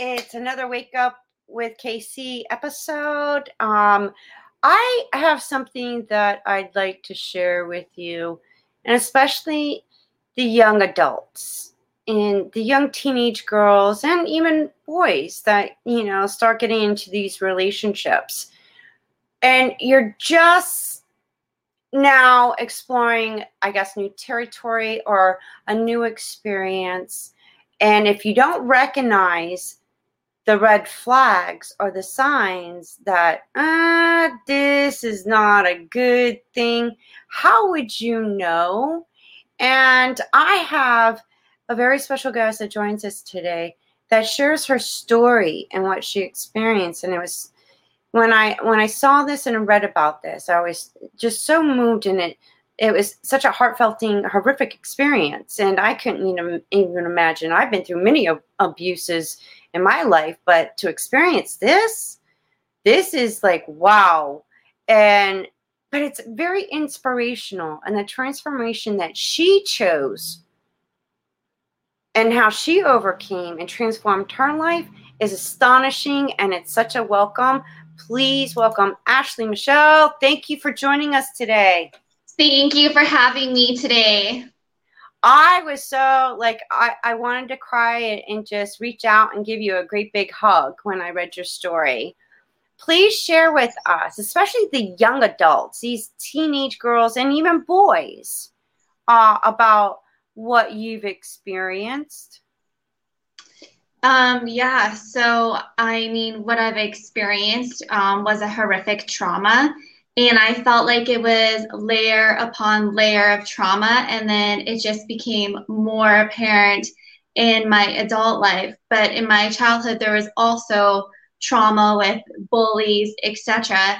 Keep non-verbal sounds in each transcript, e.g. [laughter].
it's another Wake Up with KC episode. Um, I have something that I'd like to share with you, and especially the young adults and the young teenage girls and even boys that, you know, start getting into these relationships. And you're just now exploring, I guess, new territory or a new experience and if you don't recognize the red flags are the signs that ah, this is not a good thing, how would you know? And I have a very special guest that joins us today that shares her story and what she experienced. And it was when I when I saw this and read about this, I was just so moved in it it was such a heartfelt thing, horrific experience. And I couldn't even, even imagine. I've been through many abuses in my life, but to experience this, this is like, wow. And, but it's very inspirational. And the transformation that she chose and how she overcame and transformed her life is astonishing. And it's such a welcome. Please welcome Ashley Michelle. Thank you for joining us today. Thank you for having me today. I was so like I, I wanted to cry and just reach out and give you a great big hug when I read your story. Please share with us, especially the young adults, these teenage girls and even boys, uh, about what you've experienced. Um, yeah, so I mean, what I've experienced um, was a horrific trauma and I felt like it was layer upon layer of trauma. And then it just became more apparent in my adult life. But in my childhood, there was also trauma with bullies, etc.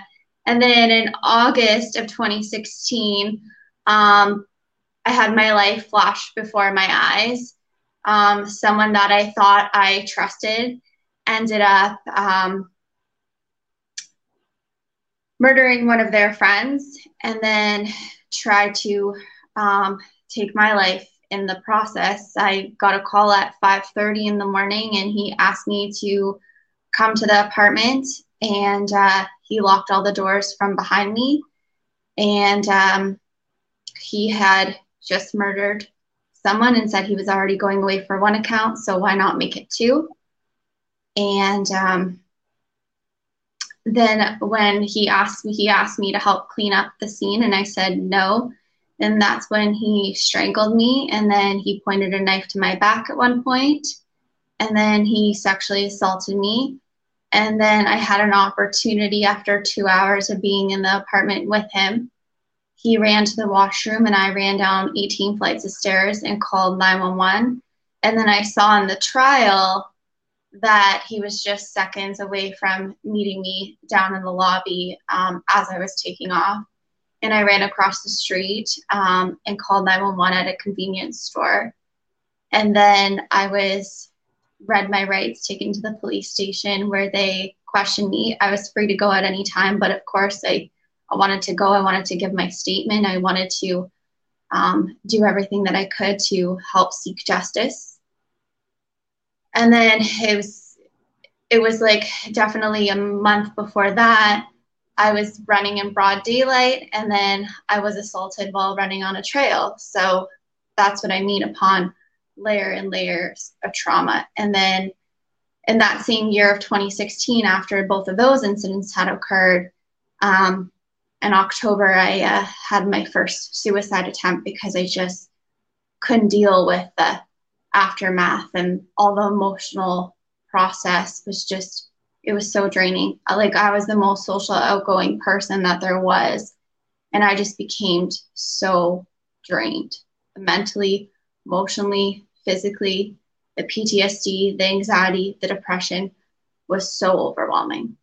And then in August of 2016, um, I had my life flash before my eyes. Um, someone that I thought I trusted ended up um, murdering one of their friends and then try to um, take my life in the process. I got a call at 5.30 in the morning and he asked me to come to the apartment and uh, he locked all the doors from behind me and um, he had just murdered someone and said he was already going away for one account so why not make it two? And um, then when he asked me, he asked me to help clean up the scene, and I said no. And that's when he strangled me, and then he pointed a knife to my back at one point, and then he sexually assaulted me. And then I had an opportunity after two hours of being in the apartment with him. He ran to the washroom, and I ran down 18 flights of stairs and called 911. And then I saw in the trial that he was just seconds away from meeting me down in the lobby um, as I was taking off. And I ran across the street um, and called 911 at a convenience store. And then I was read my rights, taken to the police station where they questioned me. I was free to go at any time, but of course, I, I wanted to go. I wanted to give my statement. I wanted to um, do everything that I could to help seek justice and then it was it was like definitely a month before that i was running in broad daylight and then i was assaulted while running on a trail. So that's what i mean upon layer and layers of trauma. And then in that same year of 2016 after both of those incidents had occurred um, in october i uh, had my first suicide attempt because i just couldn't deal with the aftermath and all the emotional process was just it was so draining like i was the most social outgoing person that there was and i just became so drained mentally emotionally physically the PTSD, the anxiety, the depression was so overwhelming.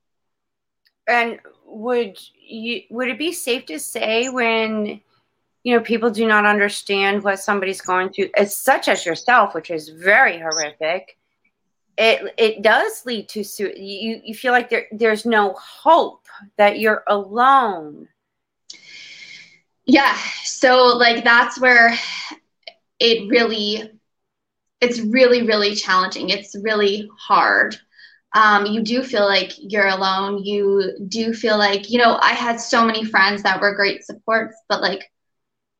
And would you would it be safe to say when you know people do not understand what somebody's going through as such as yourself which is very horrific. It it does lead to you you feel like there there's no hope that you're alone. Yeah so like that's where it really it's really really challenging. It's really hard. Um, you do feel like you're alone. You do feel like you know i had so many friends that were great supports but like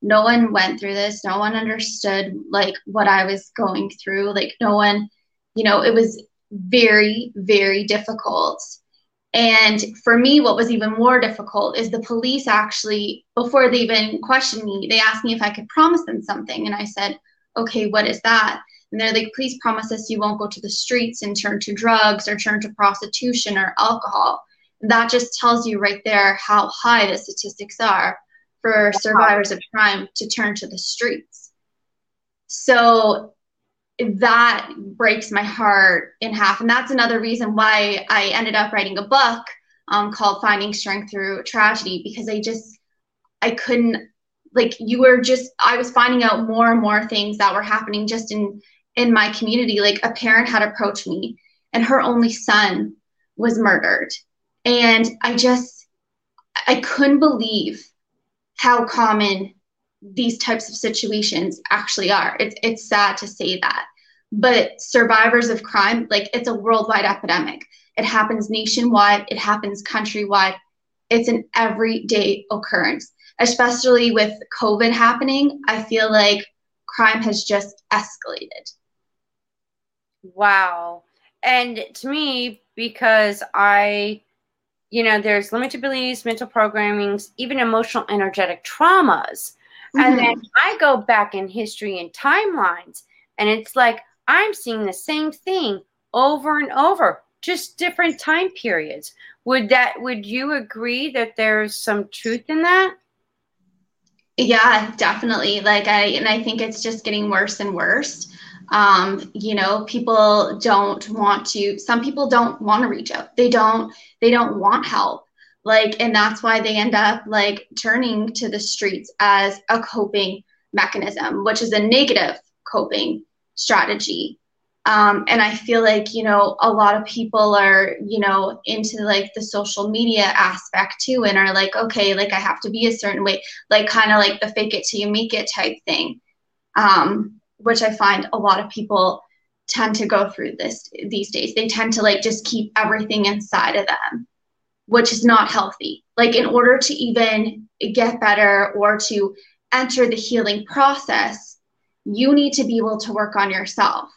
no one went through this. No one understood like what i was going through. Like no one you know it was very very difficult. And for me what was even more difficult is the police actually before they even questioned me they asked me if i could promise them something. And i said okay what is that? And they're like please promise us you won't go to the streets and turn to drugs or turn to prostitution or alcohol. That just tells you right there how high the statistics are for survivors of crime to turn to the streets. So that breaks my heart in half. And that's another reason why I ended up writing a book um, called Finding Strength Through Tragedy, because I just, I couldn't, like, you were just, I was finding out more and more things that were happening just in, in my community. Like, a parent had approached me and her only son was murdered. And I just, I couldn't believe how common these types of situations actually are. It's it's sad to say that. But survivors of crime, like it's a worldwide epidemic. It happens nationwide, it happens countrywide. It's an everyday occurrence. Especially with COVID happening, I feel like crime has just escalated. Wow. And to me, because I you know, there's limited beliefs, mental programmings, even emotional energetic traumas. Mm-hmm. And then I go back in history and timelines, and it's like I'm seeing the same thing over and over, just different time periods. Would that would you agree that there's some truth in that? Yeah, definitely. Like I and I think it's just getting worse and worse um, you know people don't want to some people don't want to reach out. They don't they don't want help. Like and that's why they end up like turning to the streets as a coping mechanism which is a negative coping strategy. Um, and i feel like you know a lot of people are you know into like the social media aspect too and are like okay like i have to be a certain way like kind of like the fake it till you make it type thing. Um, which I find a lot of people tend to go through this these days. They tend to like just keep everything inside of them, which is not healthy. Like in order to even get better or to enter the healing process, you need to be able to work on yourself.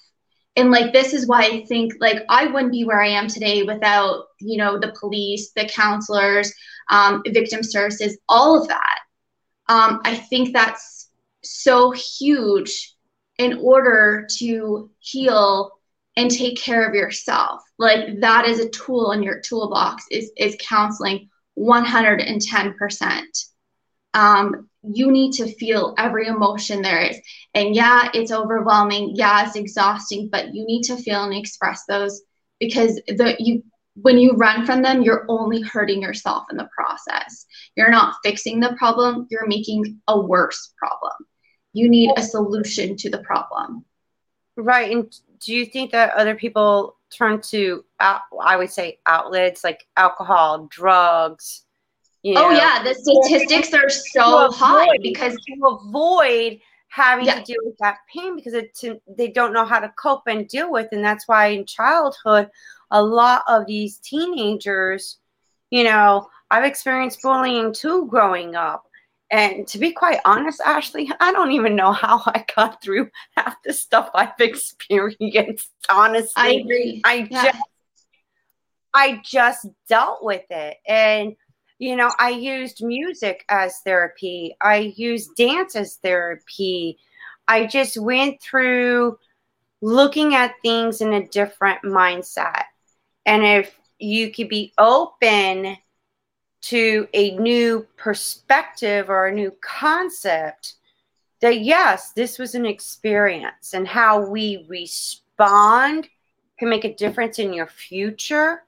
And like this is why I think like I wouldn't be where I am today without, you know, the police, the counselors, um, victim services, all of that. Um, I think that's so huge in order to heal and take care of yourself. Like that is a tool in your toolbox is is counseling 110% um, you need to feel every emotion there is. And yeah it's overwhelming. Yeah it's exhausting but you need to feel and express those because the you when you run from them you're only hurting yourself in the process. You're not fixing the problem. You're making a worse problem you need a solution to the problem. Right. And do you think that other people turn to, I would say, outlets like alcohol, drugs? You oh, know, oh, yeah. The statistics are so avoid, high because to avoid having yeah. to deal with that pain because it, to, they don't know how to cope and deal with. And that's why in childhood, a lot of these teenagers, you know, I've experienced bullying too growing up. And to be quite honest, Ashley, I don't even know how I got through half the stuff I've [laughs] experienced. Honestly, I agree. I yeah. just, I just dealt with it, and you know, I used music as therapy. I used dance as therapy. I just went through looking at things in a different mindset, and if you could be open to a new perspective or a new concept that yes, this was an experience and how we respond can make a difference in your future.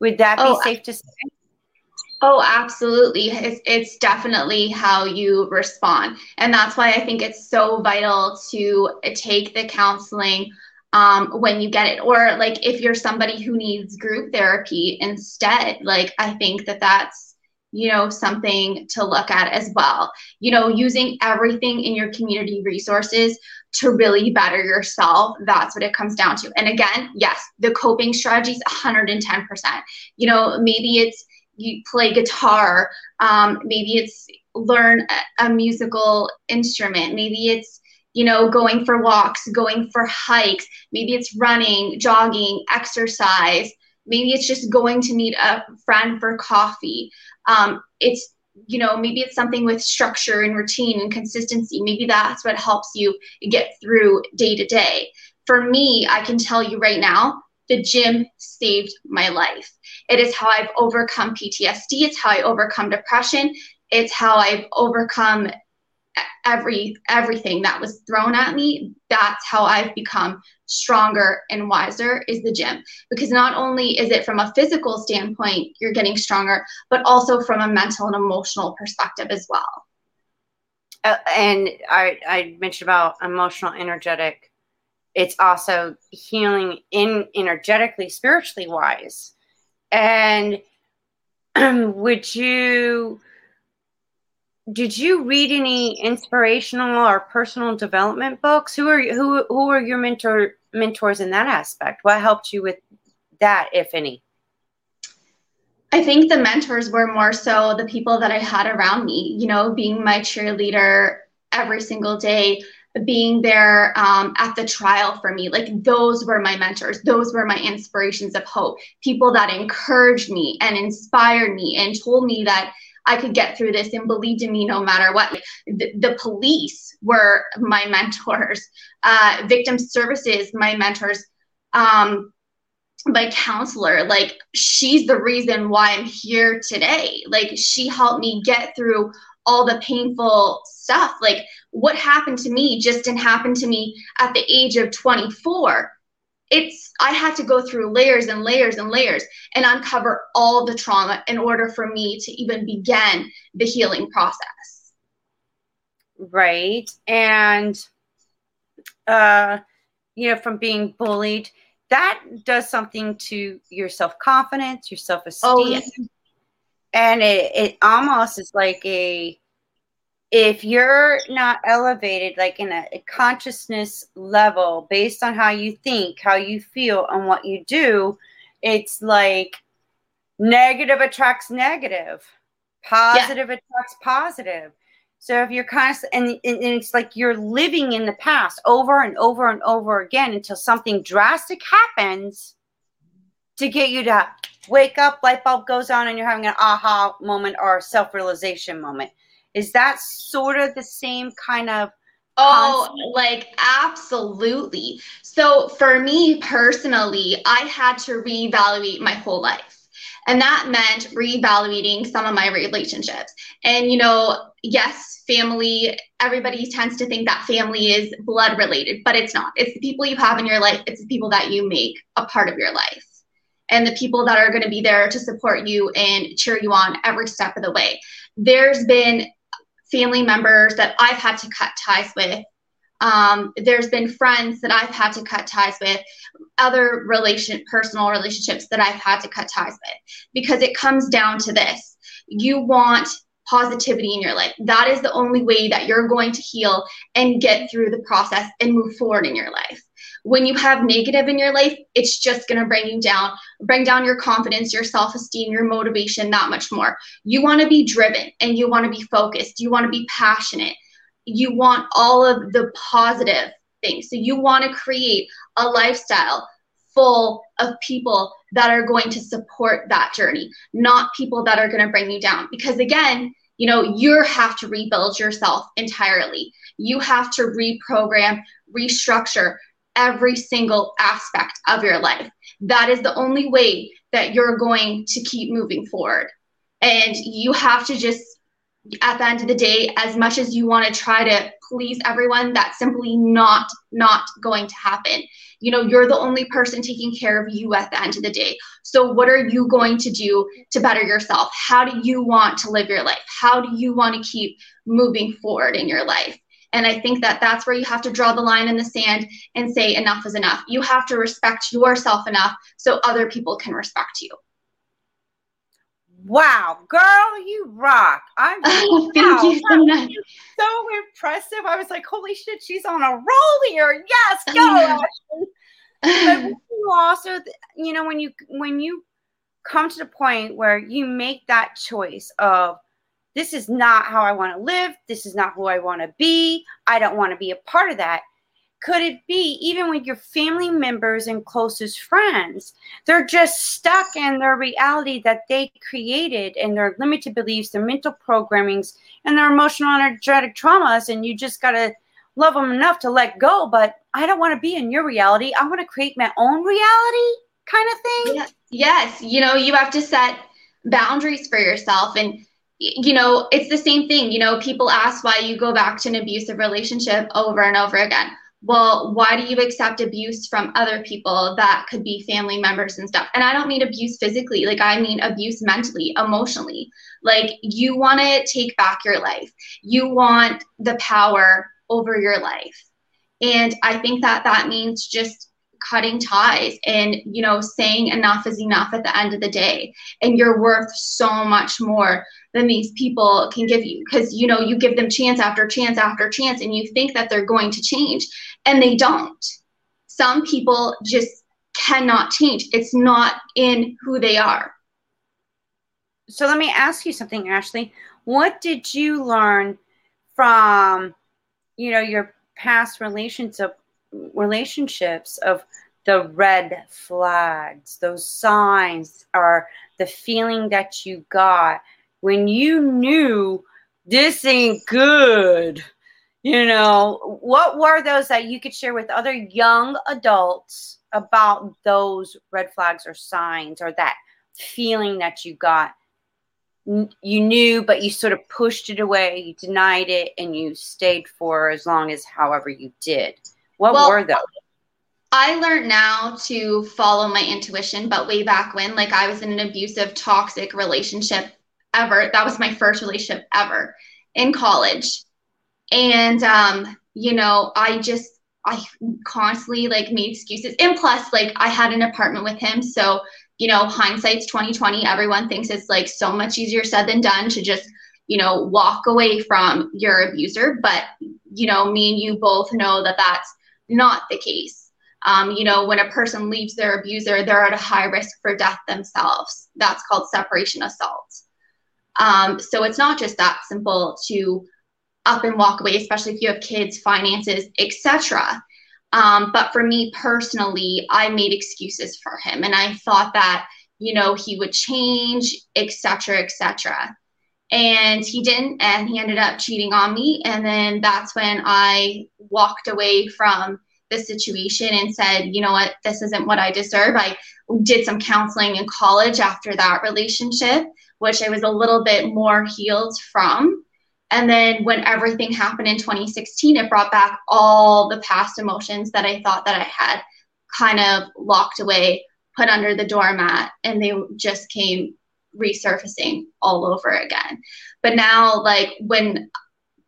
Would that be oh, safe to say? Oh, absolutely. It's, it's definitely how you respond. And that's why I think it's so vital to take the counseling um, when you get it. Or, like, if you're somebody who needs group therapy instead, like, I think that that's you know something to look at as well. You know using everything in your community resources to really better yourself that's what it comes down to. And again yes the coping strategies 110% you know maybe it's you play guitar um, maybe it's learn a, a musical instrument maybe it's you know going for walks going for hikes. Maybe it's running jogging exercise. Maybe it's just going to meet a friend for coffee. Um, it's you know maybe it's something with structure and routine and consistency. Maybe that's what helps you get through day to day. For me i can tell you right now the gym saved my life. It is how i've overcome ptsd it's how i overcome depression. It's how i've overcome every everything that was thrown at me that's how i've become stronger and wiser is the gym. Because not only is it from a physical standpoint you're getting stronger but also from a mental and emotional perspective as well. Uh, and I, I mentioned about emotional energetic. It's also healing in energetically spiritually wise. And [clears throat] would you did you read any inspirational or personal development books? Who are who who are your mentor mentors in that aspect? What helped you with that, if any? I think the mentors were more so the people that I had around me, you know, being my cheerleader every single day, being there um, at the trial for me. Like those were my mentors. Those were my inspirations of hope. People that encouraged me and inspired me and told me that I could get through this and believed in me no matter what. The, the police were my mentors, uh, victim services, my mentors, um, my counselor. Like, she's the reason why I'm here today. Like, she helped me get through all the painful stuff. Like, what happened to me just didn't happen to me at the age of 24 it's i had to go through layers and layers and layers and uncover all the trauma in order for me to even begin the healing process. Right. And uh you know from being bullied that does something to your self-confidence your self-esteem. Oh, yes. and it, it almost is like a if you're not elevated like in a, a, consciousness level based on how you think how you feel and what you do it's like negative attracts negative positive yeah. attracts positive so if you're constant and, and it's like you're living in the past over and over and over again until something drastic happens to get you to wake up light bulb goes on and you're having an aha moment or self-realization moment is that sort of the same kind of Oh, like absolutely. So for me personally, I had to reevaluate my whole life. And that meant reevaluating some of my relationships. And, you know, yes, family, everybody tends to think that family is blood related, but it's not. It's the people you have in your life, it's the people that you make a part of your life, and the people that are going to be there to support you and cheer you on every step of the way. There's been family members that I've had to cut ties with. Um, there's been friends that I've had to cut ties with, other relation, personal relationships that I've had to cut ties with, because it comes down to this: you want positivity in your life. That is the only way that you're going to heal and get through the process and move forward in your life when you have negative in your life, it's just going to bring you down, bring down your confidence, your self esteem, your motivation that much more. You want to be driven and you want to be focused. You want to be passionate. You want all of the positive things. So you want to create a lifestyle full of people that are going to support that journey, not people that are going to bring you down. Because again, you know, you have to rebuild yourself entirely. You have to reprogram, restructure, every single aspect of your life. That is the only way that you're going to keep moving forward. And you have to just at the end of the day, as much as you want to try to please everyone, that's simply not not going to happen. You know, you're the only person taking care of you at the end of the day. So what are you going to do to better yourself? How do you want to live your life? How do you want to keep moving forward in your life? And I think that that's where you have to draw the line in the sand and say enough is enough. You have to respect yourself enough so other people can respect you. Wow, girl, you rock. I'm oh, [laughs] thank wow, you so much. So impressive. I was like, holy shit, she's on a roll here. Yes, go. but you also, you know, when you when you come to the point where you make that choice of this is not how I want to live, this is not who I want to be, I don't want to be a part of that could it be even with your family members and closest friends? They're just stuck in their reality that they created and their limited beliefs, their mental programmings, and their emotional energetic traumas. And you just got to love them enough to let go. But I don't want to be in your reality. I want to create my own reality kind of thing. Yes. You know, you have to set boundaries for yourself. And you know, it's the same thing. You know, people ask why you go back to an abusive relationship over and over again well, why do you accept abuse from other people that could be family members and stuff? And I don't mean abuse physically, like I mean abuse mentally, emotionally. Like you want to take back your life, you want the power over your life. And I think that that means just cutting ties and you know saying enough is enough at the end of the day. And you're worth so much more than these people can give you. Because you know you give them chance after chance after chance and you think that they're going to change and they don't. Some people just cannot change. It's not in who they are. So let me ask you something ashley. What did you learn from you know your past relationship relationships of the red flags those signs are the feeling that you got when you knew this ain't good you know? What were those that you could share with other young adults about those red flags or signs or that feeling that you got? You knew but you sort of pushed it away you denied it and you stayed for as long as however you did. What well, were those? I learned now to follow my intuition, but way back when, like I was in an abusive, toxic relationship ever. That was my first relationship ever in college. And um, you know, I just I constantly like made excuses. And plus, like I had an apartment with him. So, you know, hindsight's 2020. Everyone thinks it's like so much easier said than done to just, you know, walk away from your abuser. But, you know, me and you both know that that's not the case. Um, you know, when a person leaves their abuser, they're at a high risk for death themselves. That's called separation assault. Um, so it's not just that simple to up and walk away, especially if you have kids, finances, etc. Um, but for me personally, I made excuses for him, and I thought that you know he would change, etc., etc. And he didn't, and he ended up cheating on me. And then that's when I walked away from the situation and said, you know what, this isn't what I deserve. I did some counseling in college after that relationship, which I was a little bit more healed from. And then when everything happened in 2016, it brought back all the past emotions that I thought that I had kind of locked away, put under the doormat, and they just came resurfacing all over again. But now, like when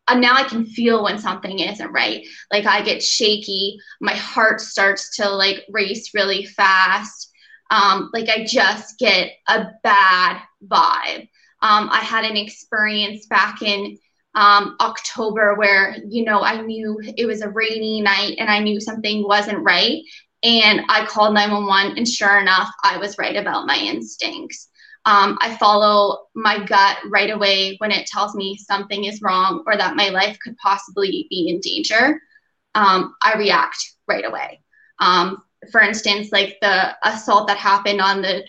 uh, now I can feel when something isn't right. Like I get shaky, my heart starts to like race really fast. Um, like I just get a bad vibe. Um, I had an experience back in um, October where, you know, I knew it was a rainy night and I knew something wasn't right. And I called 911, and sure enough, I was right about my instincts. Um, I follow my gut right away when it tells me something is wrong or that my life could possibly be in danger. Um, I react right away. Um, for instance, like the assault that happened on the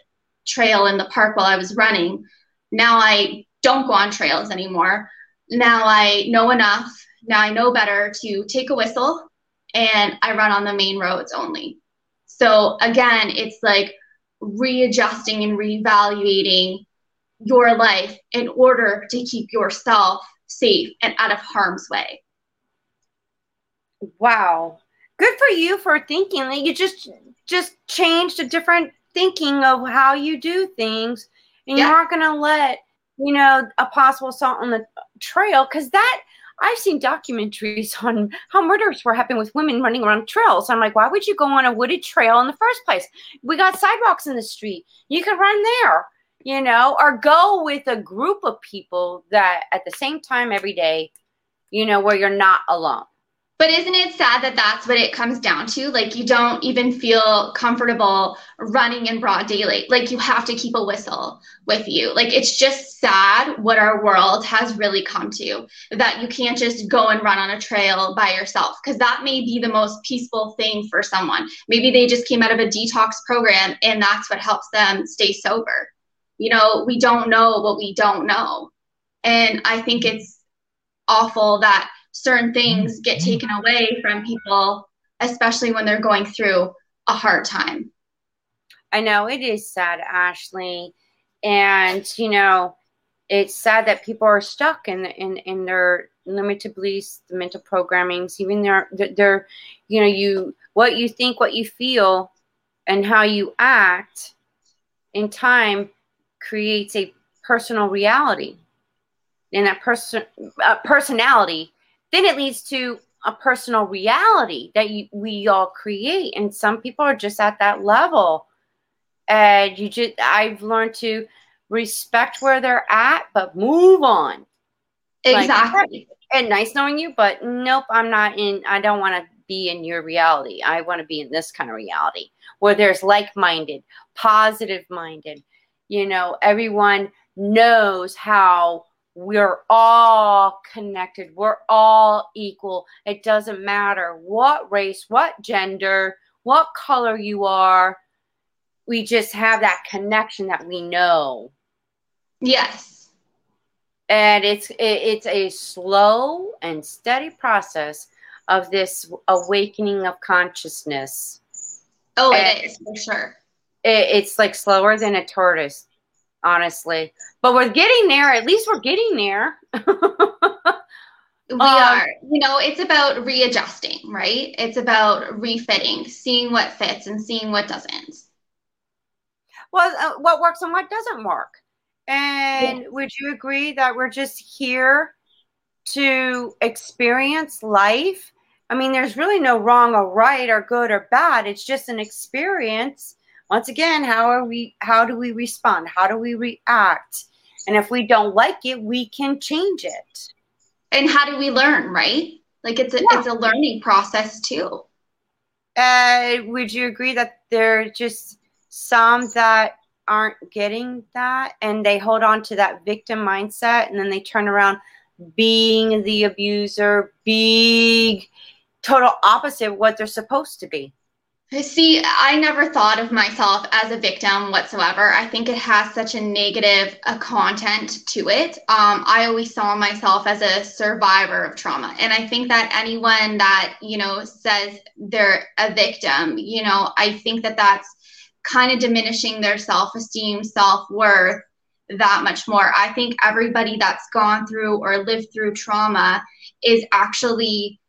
trail in the park while I was running. Now I don't go on trails anymore. Now I know enough. Now I know better to take a whistle and I run on the main roads only. So again, it's like readjusting and reevaluating your life in order to keep yourself safe and out of harm's way. Wow. Good for you for thinking that you just just changed a different thinking of how you do things and yeah. you aren't going to let, you know, a possible assault on the trail cuz that I've seen documentaries on how murders were happening with women running around trails. I'm like, why would you go on a wooded trail in the first place? We got sidewalks in the street. You can run there you know, or go with a group of people that at the same time every day, you know, where you're not alone. But isn't it sad that that's what it comes down to? Like, you don't even feel comfortable running in broad daylight. Like, you have to keep a whistle with you. Like, it's just sad what our world has really come to that you can't just go and run on a trail by yourself because that may be the most peaceful thing for someone. Maybe they just came out of a detox program and that's what helps them stay sober you know, we don't know what we don't know. And I think it's awful that certain things get mm-hmm. taken away from people, especially when they're going through a hard time. I know it is sad, Ashley. And, you know, it's sad that people are stuck in in, in their limited beliefs, the mental programmings, even their their you know, you what you think, what you feel, and how you act in time creates a personal reality. And that person uh, personality, then it leads to a personal reality that you, we all create. And some people are just at that level. And you just, I've learned to respect where they're at, but move on. Exactly. Like, and nice knowing you, but nope, I'm not in, I don't want to be in your reality. I want to be in this kind of reality where there's like minded, positive minded, you know, everyone knows how we're all connected. We're all equal. It doesn't matter what race, what gender, what color you are. We just have that connection that we know. Yes. And it's it, it's a slow and steady process of this awakening of consciousness. Oh, and, it is for sure it, it's like slower than a tortoise, honestly. But we're getting there. At least we're getting there. [laughs] we um, are. You know, it's about readjusting, right? It's about refitting, seeing what fits and seeing what doesn't. Well, uh, what works and what doesn't work. And yeah. would you agree that we're just here to experience life? I mean, there's really no wrong or right or good or bad. It's just an experience once again how are we how do we respond? How do we react? And if we don't like it we can change it. And how do we learn right? Like it's a yeah. it's a learning process too. Uh, would you agree that there are just some that aren't getting that and they hold on to that victim mindset and then they turn around being the abuser being total opposite of what they're supposed to be See, I never thought of myself as a victim whatsoever. I think it has such a negative uh, content to it. Um, I always saw myself as a survivor of trauma. And I think that anyone that, you know, says they're a victim, you know, I think that that's kind of diminishing their self esteem, self worth that much more. I think everybody that's gone through or lived through trauma is actually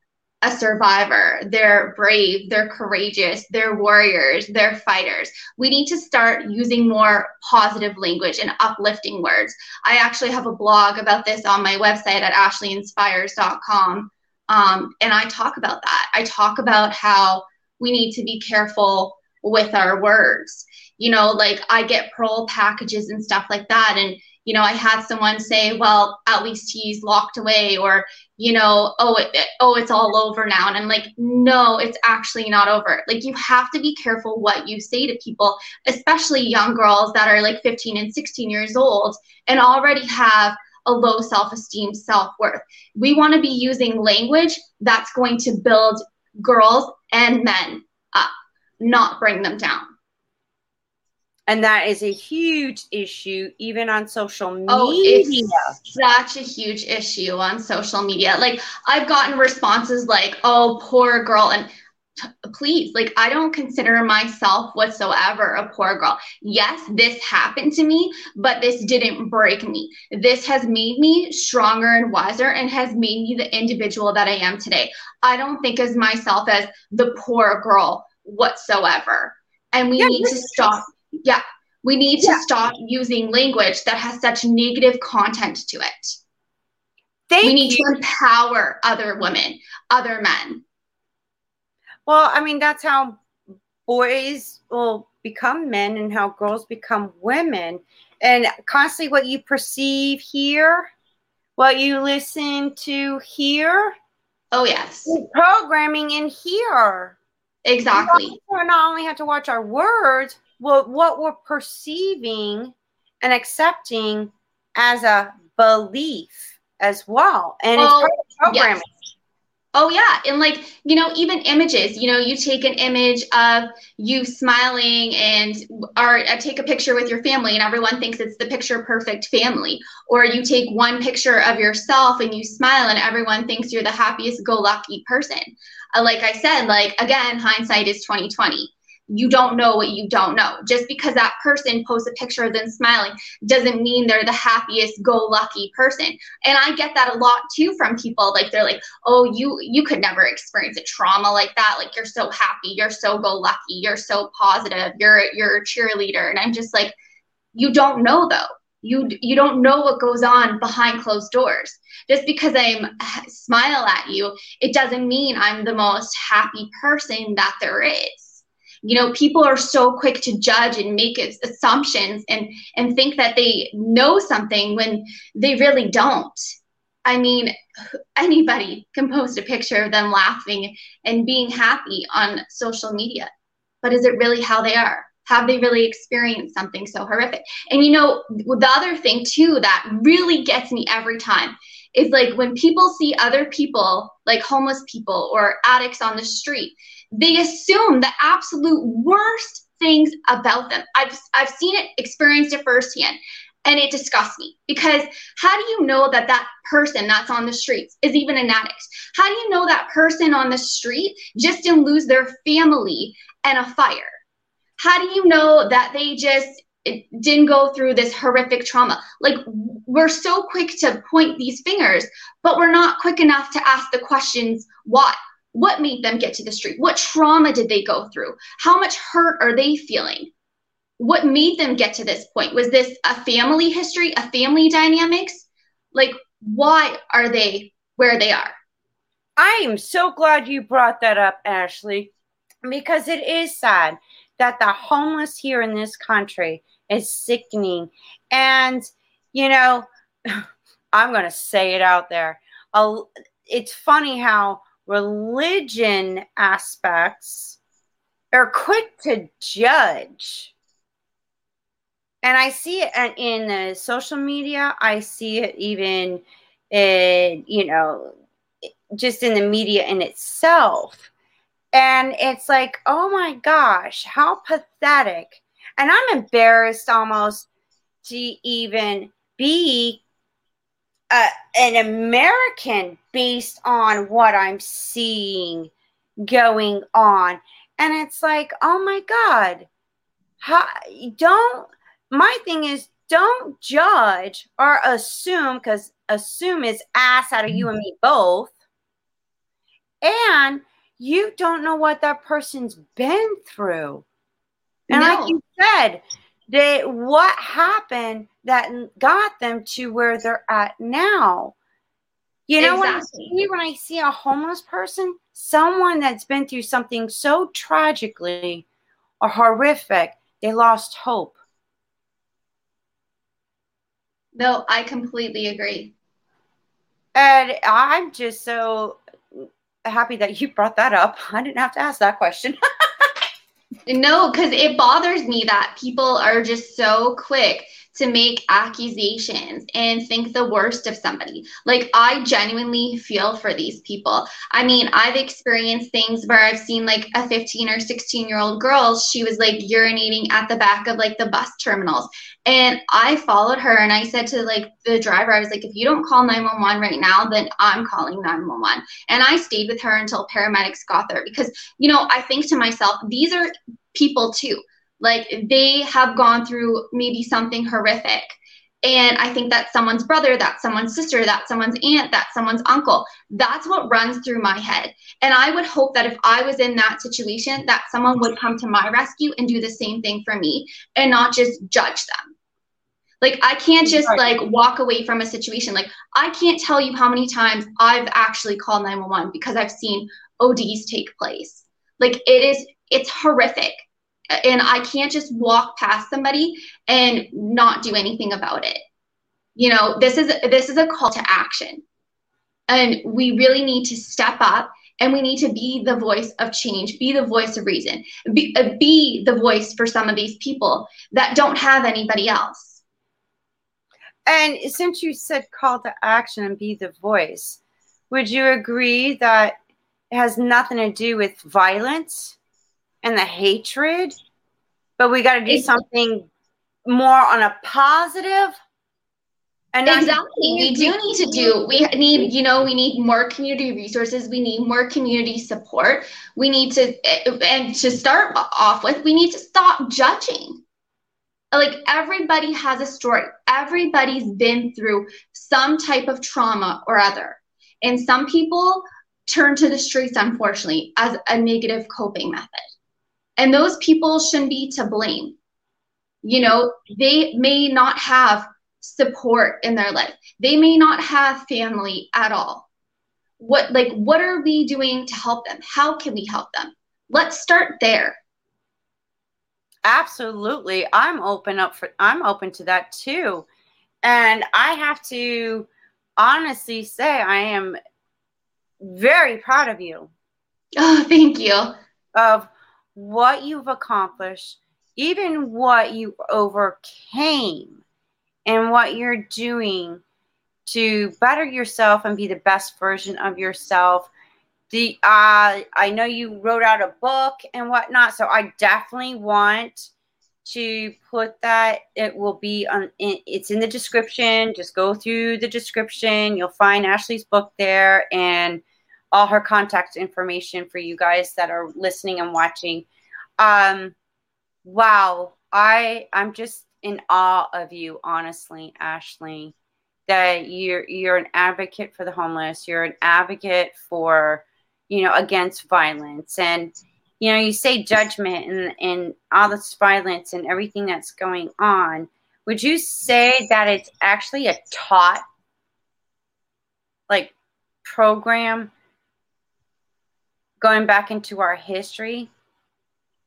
a survivor. They're brave, they're courageous, they're warriors, they're fighters. We need to start using more positive language and uplifting words. I actually have a blog about this on my website at ashleyinspires.com. Um, and I talk about that. I talk about how we need to be careful with our words. You know, like I get parole packages and stuff like that. And you know, I had someone say, well, at least he's locked away, or, you know, oh, it, oh, it's all over now. And I'm like, no, it's actually not over. Like, you have to be careful what you say to people, especially young girls that are like 15 and 16 years old and already have a low self esteem, self worth. We want to be using language that's going to build girls and men up, not bring them down. And that is a huge issue, even on social media. Oh, it's such a huge issue on social media. Like, I've gotten responses like, oh, poor girl. And please like i don't consider myself whatsoever a poor girl yes this happened to me but this didn't break me this has made me stronger and wiser and has made me the individual that i am today i don't think of myself as the poor girl whatsoever and we yeah, need to stop yeah we need yeah. to stop using language that has such negative content to it Thank we need you. to empower other women other men well, I mean, that's how boys will become men and how girls become women. And constantly what you perceive here, what you listen to here. Oh, yes. Programming in here. Exactly. We not only have to watch our words, but what we're perceiving and accepting as a belief as well. And well, it's programming. Yes. Oh yeah, and like you know, even images. You know, you take an image of you smiling, and or uh, take a picture with your family, and everyone thinks it's the picture perfect family. Or you take one picture of yourself and you smile, and everyone thinks you're the happiest go lucky person. Uh, like I said, like again, hindsight is twenty twenty you don't know what you don't know. Just because that person posts a picture of them smiling doesn't mean they're the happiest go lucky person. And I get that a lot too from people like they're like, "Oh, you you could never experience a trauma like that. Like you're so happy, you're so go lucky, you're so positive, you're you're a cheerleader." And I'm just like, "You don't know though. You you don't know what goes on behind closed doors. Just because I'm smile at you, it doesn't mean I'm the most happy person that there is." You know people are so quick to judge and make assumptions and and think that they know something when they really don't. I mean [laughs] anybody can post a picture of them laughing and being happy on social media but is it really how they are? Have they really experienced something so horrific? And you know the other thing too that really gets me every time is like when people see other people like homeless people or addicts on the street they assume the absolute worst things about them. I've I've seen it, experienced it firsthand, and it disgusts me because how do you know that that person that's on the streets is even an addict? How do you know that person on the street just didn't lose their family and a fire? How do you know that they just didn't go through this horrific trauma? Like we're so quick to point these fingers, but we're not quick enough to ask the questions why what made them get to the street? What trauma did they go through? How much hurt are they feeling? What made them get to this point? Was this a family history, a family dynamics? Like, why are they where they are? I am so glad you brought that up, Ashley, because it is sad that the homeless here in this country is sickening. And, you know, [laughs] I'm going to say it out there. It's funny how religion aspects are quick to judge. And I see it in the social media. I see it even in, you know, just in the media in itself. And it's like, oh my gosh, how pathetic. And I'm embarrassed almost to even be uh, an American based on what I'm seeing going on. And it's like, oh my God, how, don't, my thing is, don't judge or assume, because assume is ass out of you and me both. And you don't know what that person's been through. And no. like you said, they what happened that got them to where they're at now. You know, exactly. when I see when I see a homeless person, someone that's been through something so tragically or horrific, they lost hope. No, I completely agree. And I'm just so happy that you brought that up. [laughs] I didn't have to ask that question. [laughs] No, because it bothers me that people are just so quick to make accusations and think the worst of somebody. Like, I genuinely feel for these people. I mean, I've experienced things where I've seen like a 15 or 16 year old girl, she was like urinating at the back of like the bus terminals. And I followed her and I said to like the driver, I was like, if you don't call 911 right now, then I'm calling 911. And I stayed with her until paramedics got there because, you know, I think to myself, these are people too. Like they have gone through maybe something horrific. And I think that's someone's brother, that's someone's sister, that's someone's aunt, that's someone's uncle. That's what runs through my head. And I would hope that if I was in that situation, that someone would come to my rescue and do the same thing for me and not just judge them. Like I can't just like walk away from a situation. Like I can't tell you how many times I've actually called 911 because I've seen ODs take place. Like it is it's horrific. And I can't just walk past somebody and not do anything about it. You know, this is this is a call to action. And we really need to step up and we need to be the voice of change, be the voice of reason, be, uh, be the voice for some of these people that don't have anybody else and since you said call to action and be the voice, would you agree that it has nothing to do with violence and the hatred, but we got to do something more on a positive? And exactly. We do need to do, we need, you know, we need more community resources. We need more community support. We need to, and to start off with, we need to stop judging like everybody has a story. Everybody's been through some type of trauma or other. And some people turn to the streets, unfortunately, as a negative coping method. And those people shouldn't be to blame. You know, they may not have support in their life, they may not have family at all. What, like, what are we doing to help them? How can we help them? Let's start there Absolutely. I'm open up for I'm open to that too. And I have to honestly say I am very proud of you. Oh, thank you. Of what you've accomplished, even what you overcame and what you're doing to better yourself and be the best version of yourself the uh, I know you wrote out a book and whatnot, so I definitely want to put that. It will be on. It's in the description. Just go through the description. You'll find Ashley's book there and all her contact information for you guys that are listening and watching. Um, wow, I I'm just in awe of you, honestly, Ashley. That you're you're an advocate for the homeless. You're an advocate for you know, against violence. And, you know, you say judgment and, and all this violence and everything that's going on. Would you say that it's actually a taught like program going back into our history?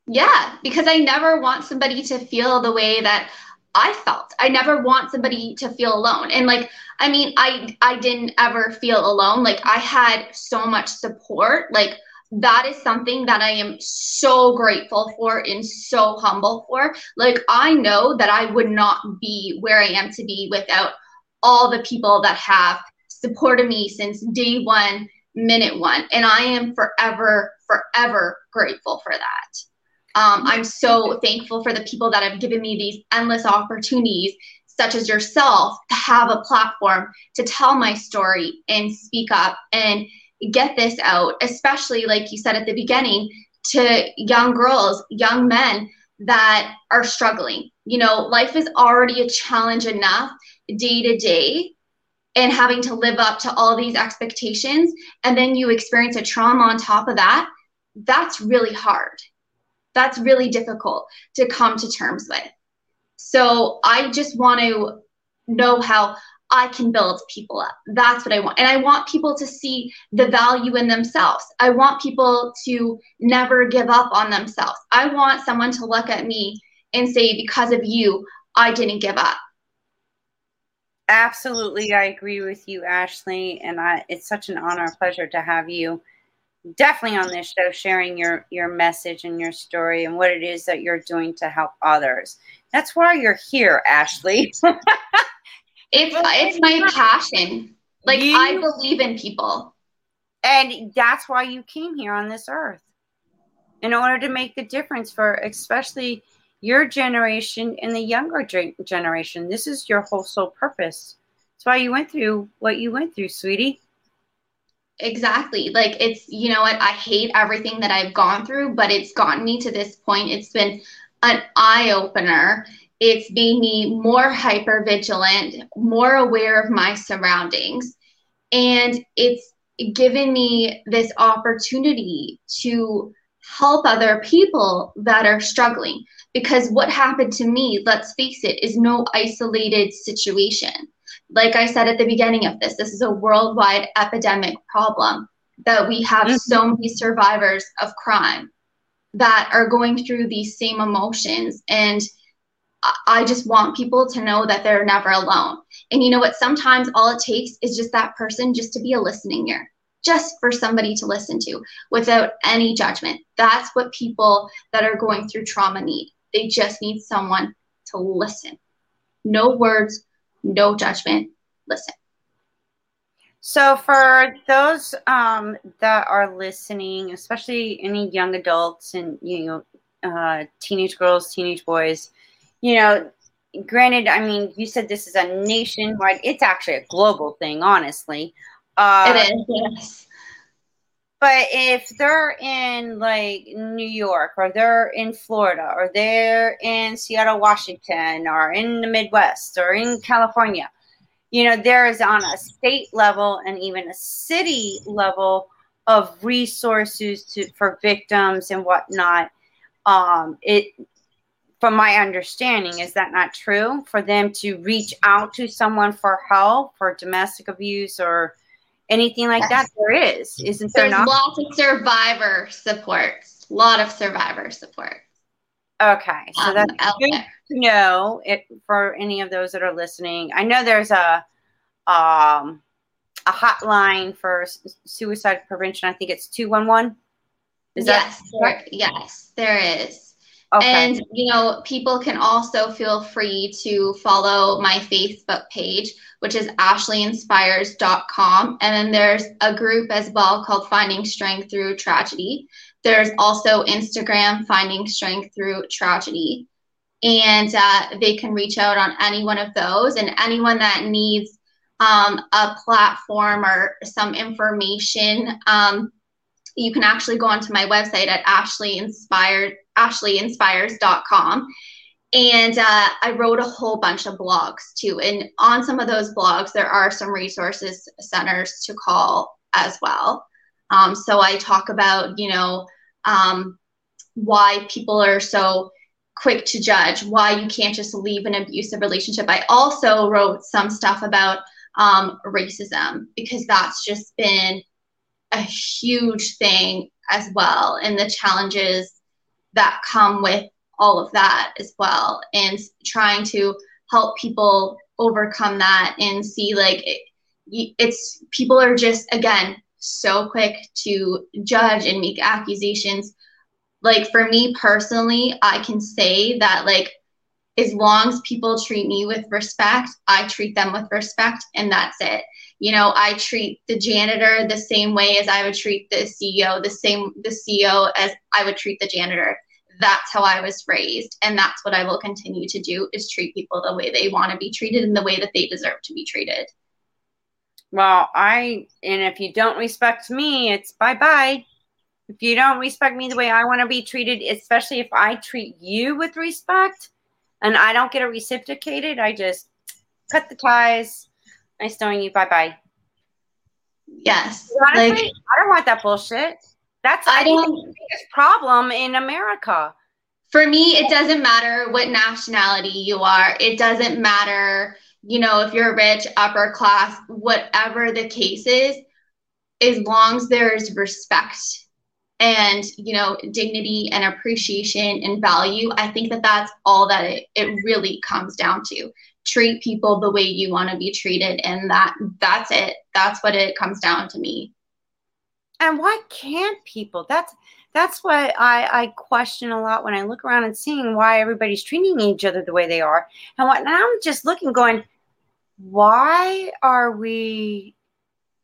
Yeah, because I never want somebody to feel the way that I felt. I never want somebody to feel alone. And like, I mean, I I didn't ever feel alone. Like I had so much support. Like that is something that I am so grateful for and so humble for. Like I know that I would not be where I am to be without all the people that have supported me since day 1, minute 1. And I am forever forever grateful for that. Um, I'm so thankful for the people that have given me these endless opportunities, such as yourself, to have a platform to tell my story and speak up and get this out, especially like you said at the beginning, to young girls, young men that are struggling. You know, life is already a challenge enough day to day and having to live up to all these expectations. And then you experience a trauma on top of that. That's really hard that's really difficult to come to terms with. So I just want to know how I can build people up. That's what I want. And I want people to see the value in themselves. I want people to never give up on themselves. I want someone to look at me and say, because of you, I didn't give up. Absolutely. I agree with you, Ashley. And I, it's such an honor and pleasure to have you definitely on this show sharing your your message and your story and what it is that you're doing to help others That's why you're here, Ashley. [laughs] it's it's my passion. Like you, I believe in people. And that's why you came here on this earth. In order to make the difference for especially your generation and the younger generation. This is your whole sole purpose. That's why you went through what you went through, sweetie. Exactly. Like it's, you know what, I hate everything that I've gone through, but it's gotten me to this point. It's been an eye opener. It's made me more hyper vigilant, more aware of my surroundings. And it's given me this opportunity to help other people that are struggling. Because what happened to me, let's face it, is no isolated situation like I said at the beginning of this, this is a worldwide epidemic problem that we have mm-hmm. so many survivors of crime that are going through these same emotions. And I just want people to know that they're never alone. And you know what? Sometimes all it takes is just that person just to be a listening ear, just for somebody to listen to without any judgment. That's what people that are going through trauma need. They just need someone to listen. No words, no judgment. Listen. So, for those um, that are listening, especially any young adults and you know, uh, teenage girls, teenage boys, you know, granted, I mean, you said this is a nationwide. It's actually a global thing, honestly. Uh, it is. Yes. But if they're in like New York or they're in Florida or they're in Seattle, Washington or in the Midwest or in California, you know, there is on a state level and even a city level of resources to for victims and whatnot. Um, it from my understanding, is that not true? For them to reach out to someone for help for domestic abuse or anything like yes. that there is. Isn't there There's not? lots of survivor support. A lot of survivor support. Okay so um, that's good there. to know it for any of those that are listening. I know there's a um a hotline for suicide prevention. I think it's 211 is yes that there, yes there is Okay. And, you know, people can also feel free to follow my Facebook page, which is ashleyinspires.com. And then there's a group as well called Finding Strength Through Tragedy. There's also Instagram, Finding Strength Through Tragedy. And uh, they can reach out on any one of those. And anyone that needs um, a platform or some information, um, you can actually go onto my website at Ashley Inspired ashleyinspires.com. And uh, I wrote a whole bunch of blogs too. And on some of those blogs, there are some resources centers to call as well. Um, so I talk about, you know, um, why people are so quick to judge, why you can't just leave an abusive relationship. I also wrote some stuff about um, racism because that's just been a huge thing as well, and the challenges that come with all of that as well. And trying to help people overcome that and see like it, it's people are just again so quick to judge and make accusations. Like for me personally i can say that like as long as people treat me with respect i treat them with respect and that's it. You know i treat the janitor the same way as i would treat the ceo the same the ceo as i would treat the janitor. That's how i was raised and that's what i will continue to do is treat people the way they want to be treated and the way that they deserve to be treated. Well i and if you don't respect me it's bye bye if you don't respect me the way i want to be treated especially if i treat you with respect and i don't get it reciprocated i just cut the ties Nice knowing you. Bye bye. Yes. Honestly, like, I don't want that bullshit. That's I, I don't, the biggest problem in America. For me, it doesn't matter what nationality you are. It doesn't matter, you know, if you're rich, upper class, whatever the case is, as long as there is respect and you know dignity and appreciation and value i think that that's all that it, it really comes down to treat people the way you want to be treated and that that's it that's what it comes down to me And why can't people? That's that's what I, I question a lot when I look around and seeing why everybody's treating each other the way they are. And what I'm just looking, going, why are we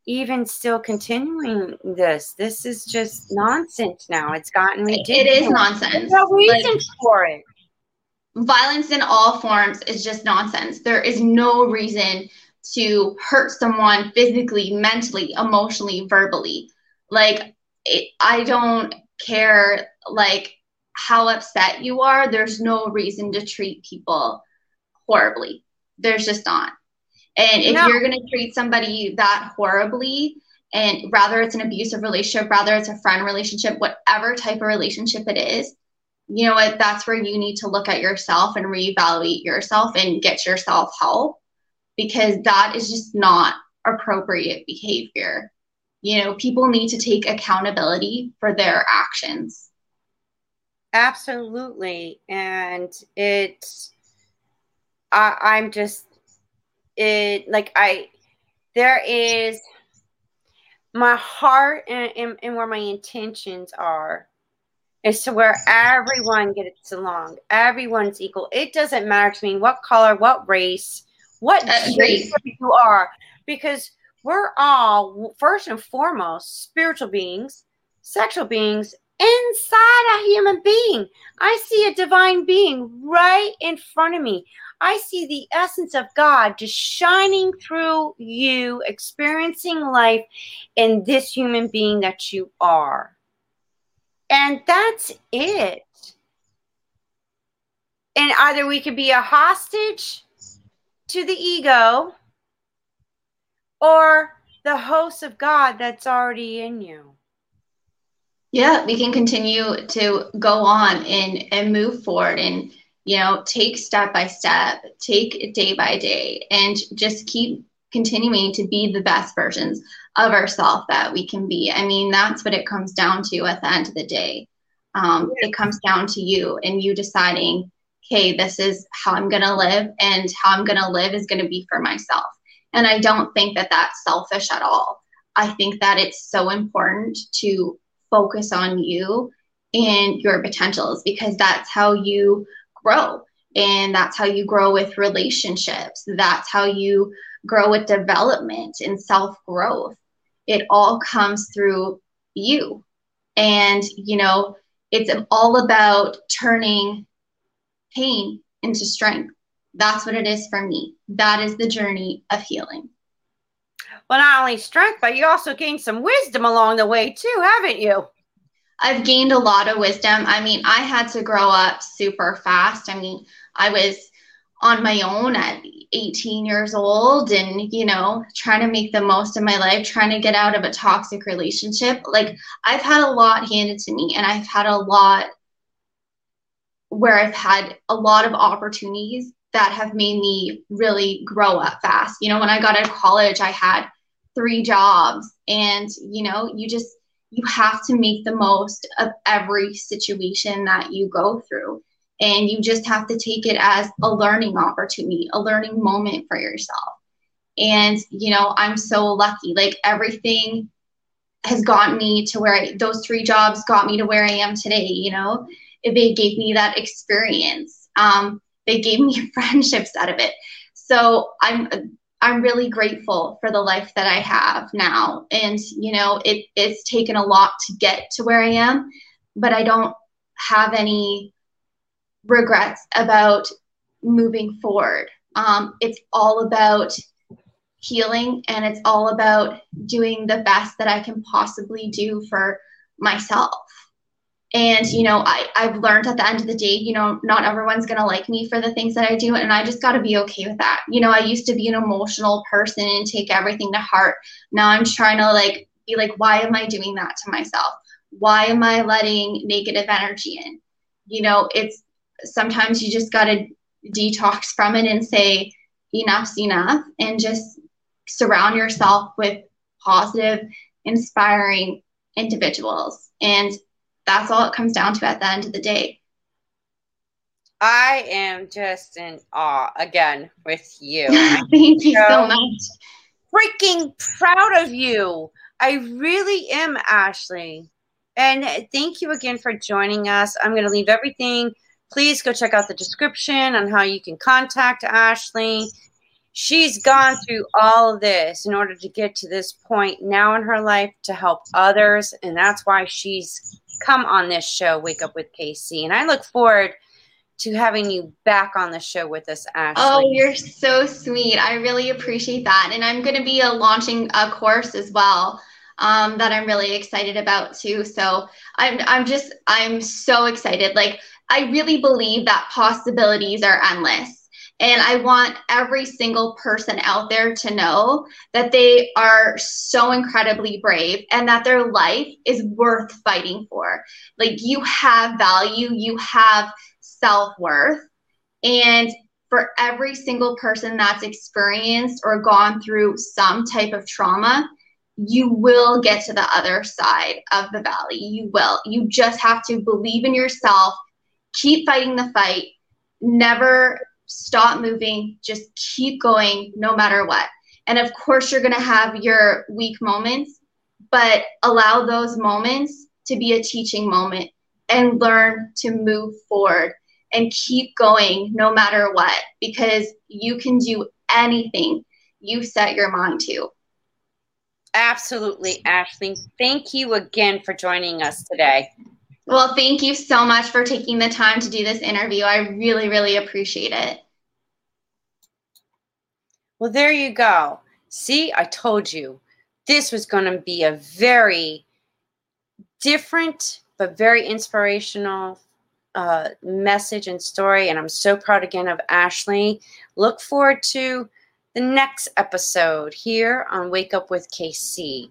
even still continuing this? This is just nonsense now. It's gotten ridiculous. It is nonsense. There's no reason like, for it. Violence in all forms is just nonsense. There is no reason to hurt someone physically, mentally, emotionally, verbally. Like, it, I don't care like how upset you are, there's no reason to treat people horribly. There's just not. And if no. you're going to treat somebody that horribly, and rather it's an abusive relationship, rather it's a friend relationship, whatever type of relationship it is, you know what? That's where you need to look at yourself and reevaluate yourself and get yourself help because that is just not appropriate behavior you know people need to take accountability for their actions absolutely and it's I, i'm just it like i there is my heart and, and, and where my intentions are is to where everyone gets along everyone's equal it doesn't matter to me what color what race what race you are because we're all first and foremost spiritual beings, sexual beings inside a human being. I see a divine being right in front of me. I see the essence of God just shining through you, experiencing life in this human being that you are. And that's it. And either we could be a hostage to the ego or the host of God that's already in you. Yeah, we can continue to go on and and move forward and you know take step by step, take it day by day, and just keep continuing to be the best versions of ourselves that we can be. I mean, that's what it comes down to at the end of the day. Um, it comes down to you and you deciding, okay, this is how I'm going to live, and how I'm going to live is going to be for myself. And I don't think that that's selfish at all. I think that it's so important to focus on you and your potentials because that's how you grow. And that's how you grow with relationships. That's how you grow with development and self growth. It all comes through you. And, you know, it's all about turning pain into strength. That's what it is for me. That is the journey of healing. Well, not only strength, but you also gained some wisdom along the way, too, haven't you? I've gained a lot of wisdom. I mean, I had to grow up super fast. I mean, I was on my own at 18 years old and, you know, trying to make the most of my life, trying to get out of a toxic relationship. Like, I've had a lot handed to me and I've had a lot where I've had a lot of opportunities that have made me really grow up fast. You know, when I got out of college, I had three jobs, and you know, you just you have to make the most of every situation that you go through. And you just have to take it as a learning opportunity, a learning moment for yourself. And, you know, I'm so lucky. Like everything has gotten me to where I, those three jobs got me to where I am today. You know, they gave me that experience. Um, they gave me [laughs] friendships out of it. So I'm I'm really grateful for the life that I have now. And you know, it it's taken a lot to get to where I am, but I don't have any regrets about moving forward. Um, it's all about healing and it's all about doing the best that I can possibly do for myself and you know I, i've learned at the end of the day you know not everyone's going to like me for the things that i do and i just got to be okay with that. You know i used to be an emotional person and take everything to heart. Now i'm trying to like be like why am i doing that to myself? Why am i letting negative energy in? You know it's sometimes you just got to detox from it and say enough's enough and just surround yourself with positive inspiring individuals. And that's all it comes down to at the end of the day. I am just in awe again with you. [laughs] Thank you so, so much. Freaking proud of you. I really am, Ashley. And thank you again for joining us. I'm going to leave everything. Please go check out the description on how you can contact Ashley. She's gone through all of this in order to get to this point now in her life to help others. And that's why she's come on this show, Wake Up with KC. And I look forward to having you back on the show with us, Ashley. Oh, you're so sweet. I really appreciate that. And I'm going to be uh, launching a course as well um, that I'm really excited about too. So I'm, I'm just, I'm so excited. Like, I really believe that possibilities are endless. And I want every single person out there to know that they are so incredibly brave and that their life is worth fighting for. Like you have value, you have self worth. And for every single person that's experienced or gone through some type of trauma, you will get to the other side of the valley. You will. You just have to believe in yourself, keep fighting the fight, never stop moving, just keep going no matter what. And of course, you're going to have your weak moments, but allow those moments to be a teaching moment and learn to move forward and keep going no matter what because you can do anything you set your mind to. Absolutely, Ashley. Thank you again for joining us today. Well, thank you so much for taking the time to do this interview. I really, really appreciate it. Well, there you go. See, I told you this was going to be a very different but very inspirational uh, message and story. And I'm so proud again of Ashley. Look forward to the next episode here on Wake Up with KC.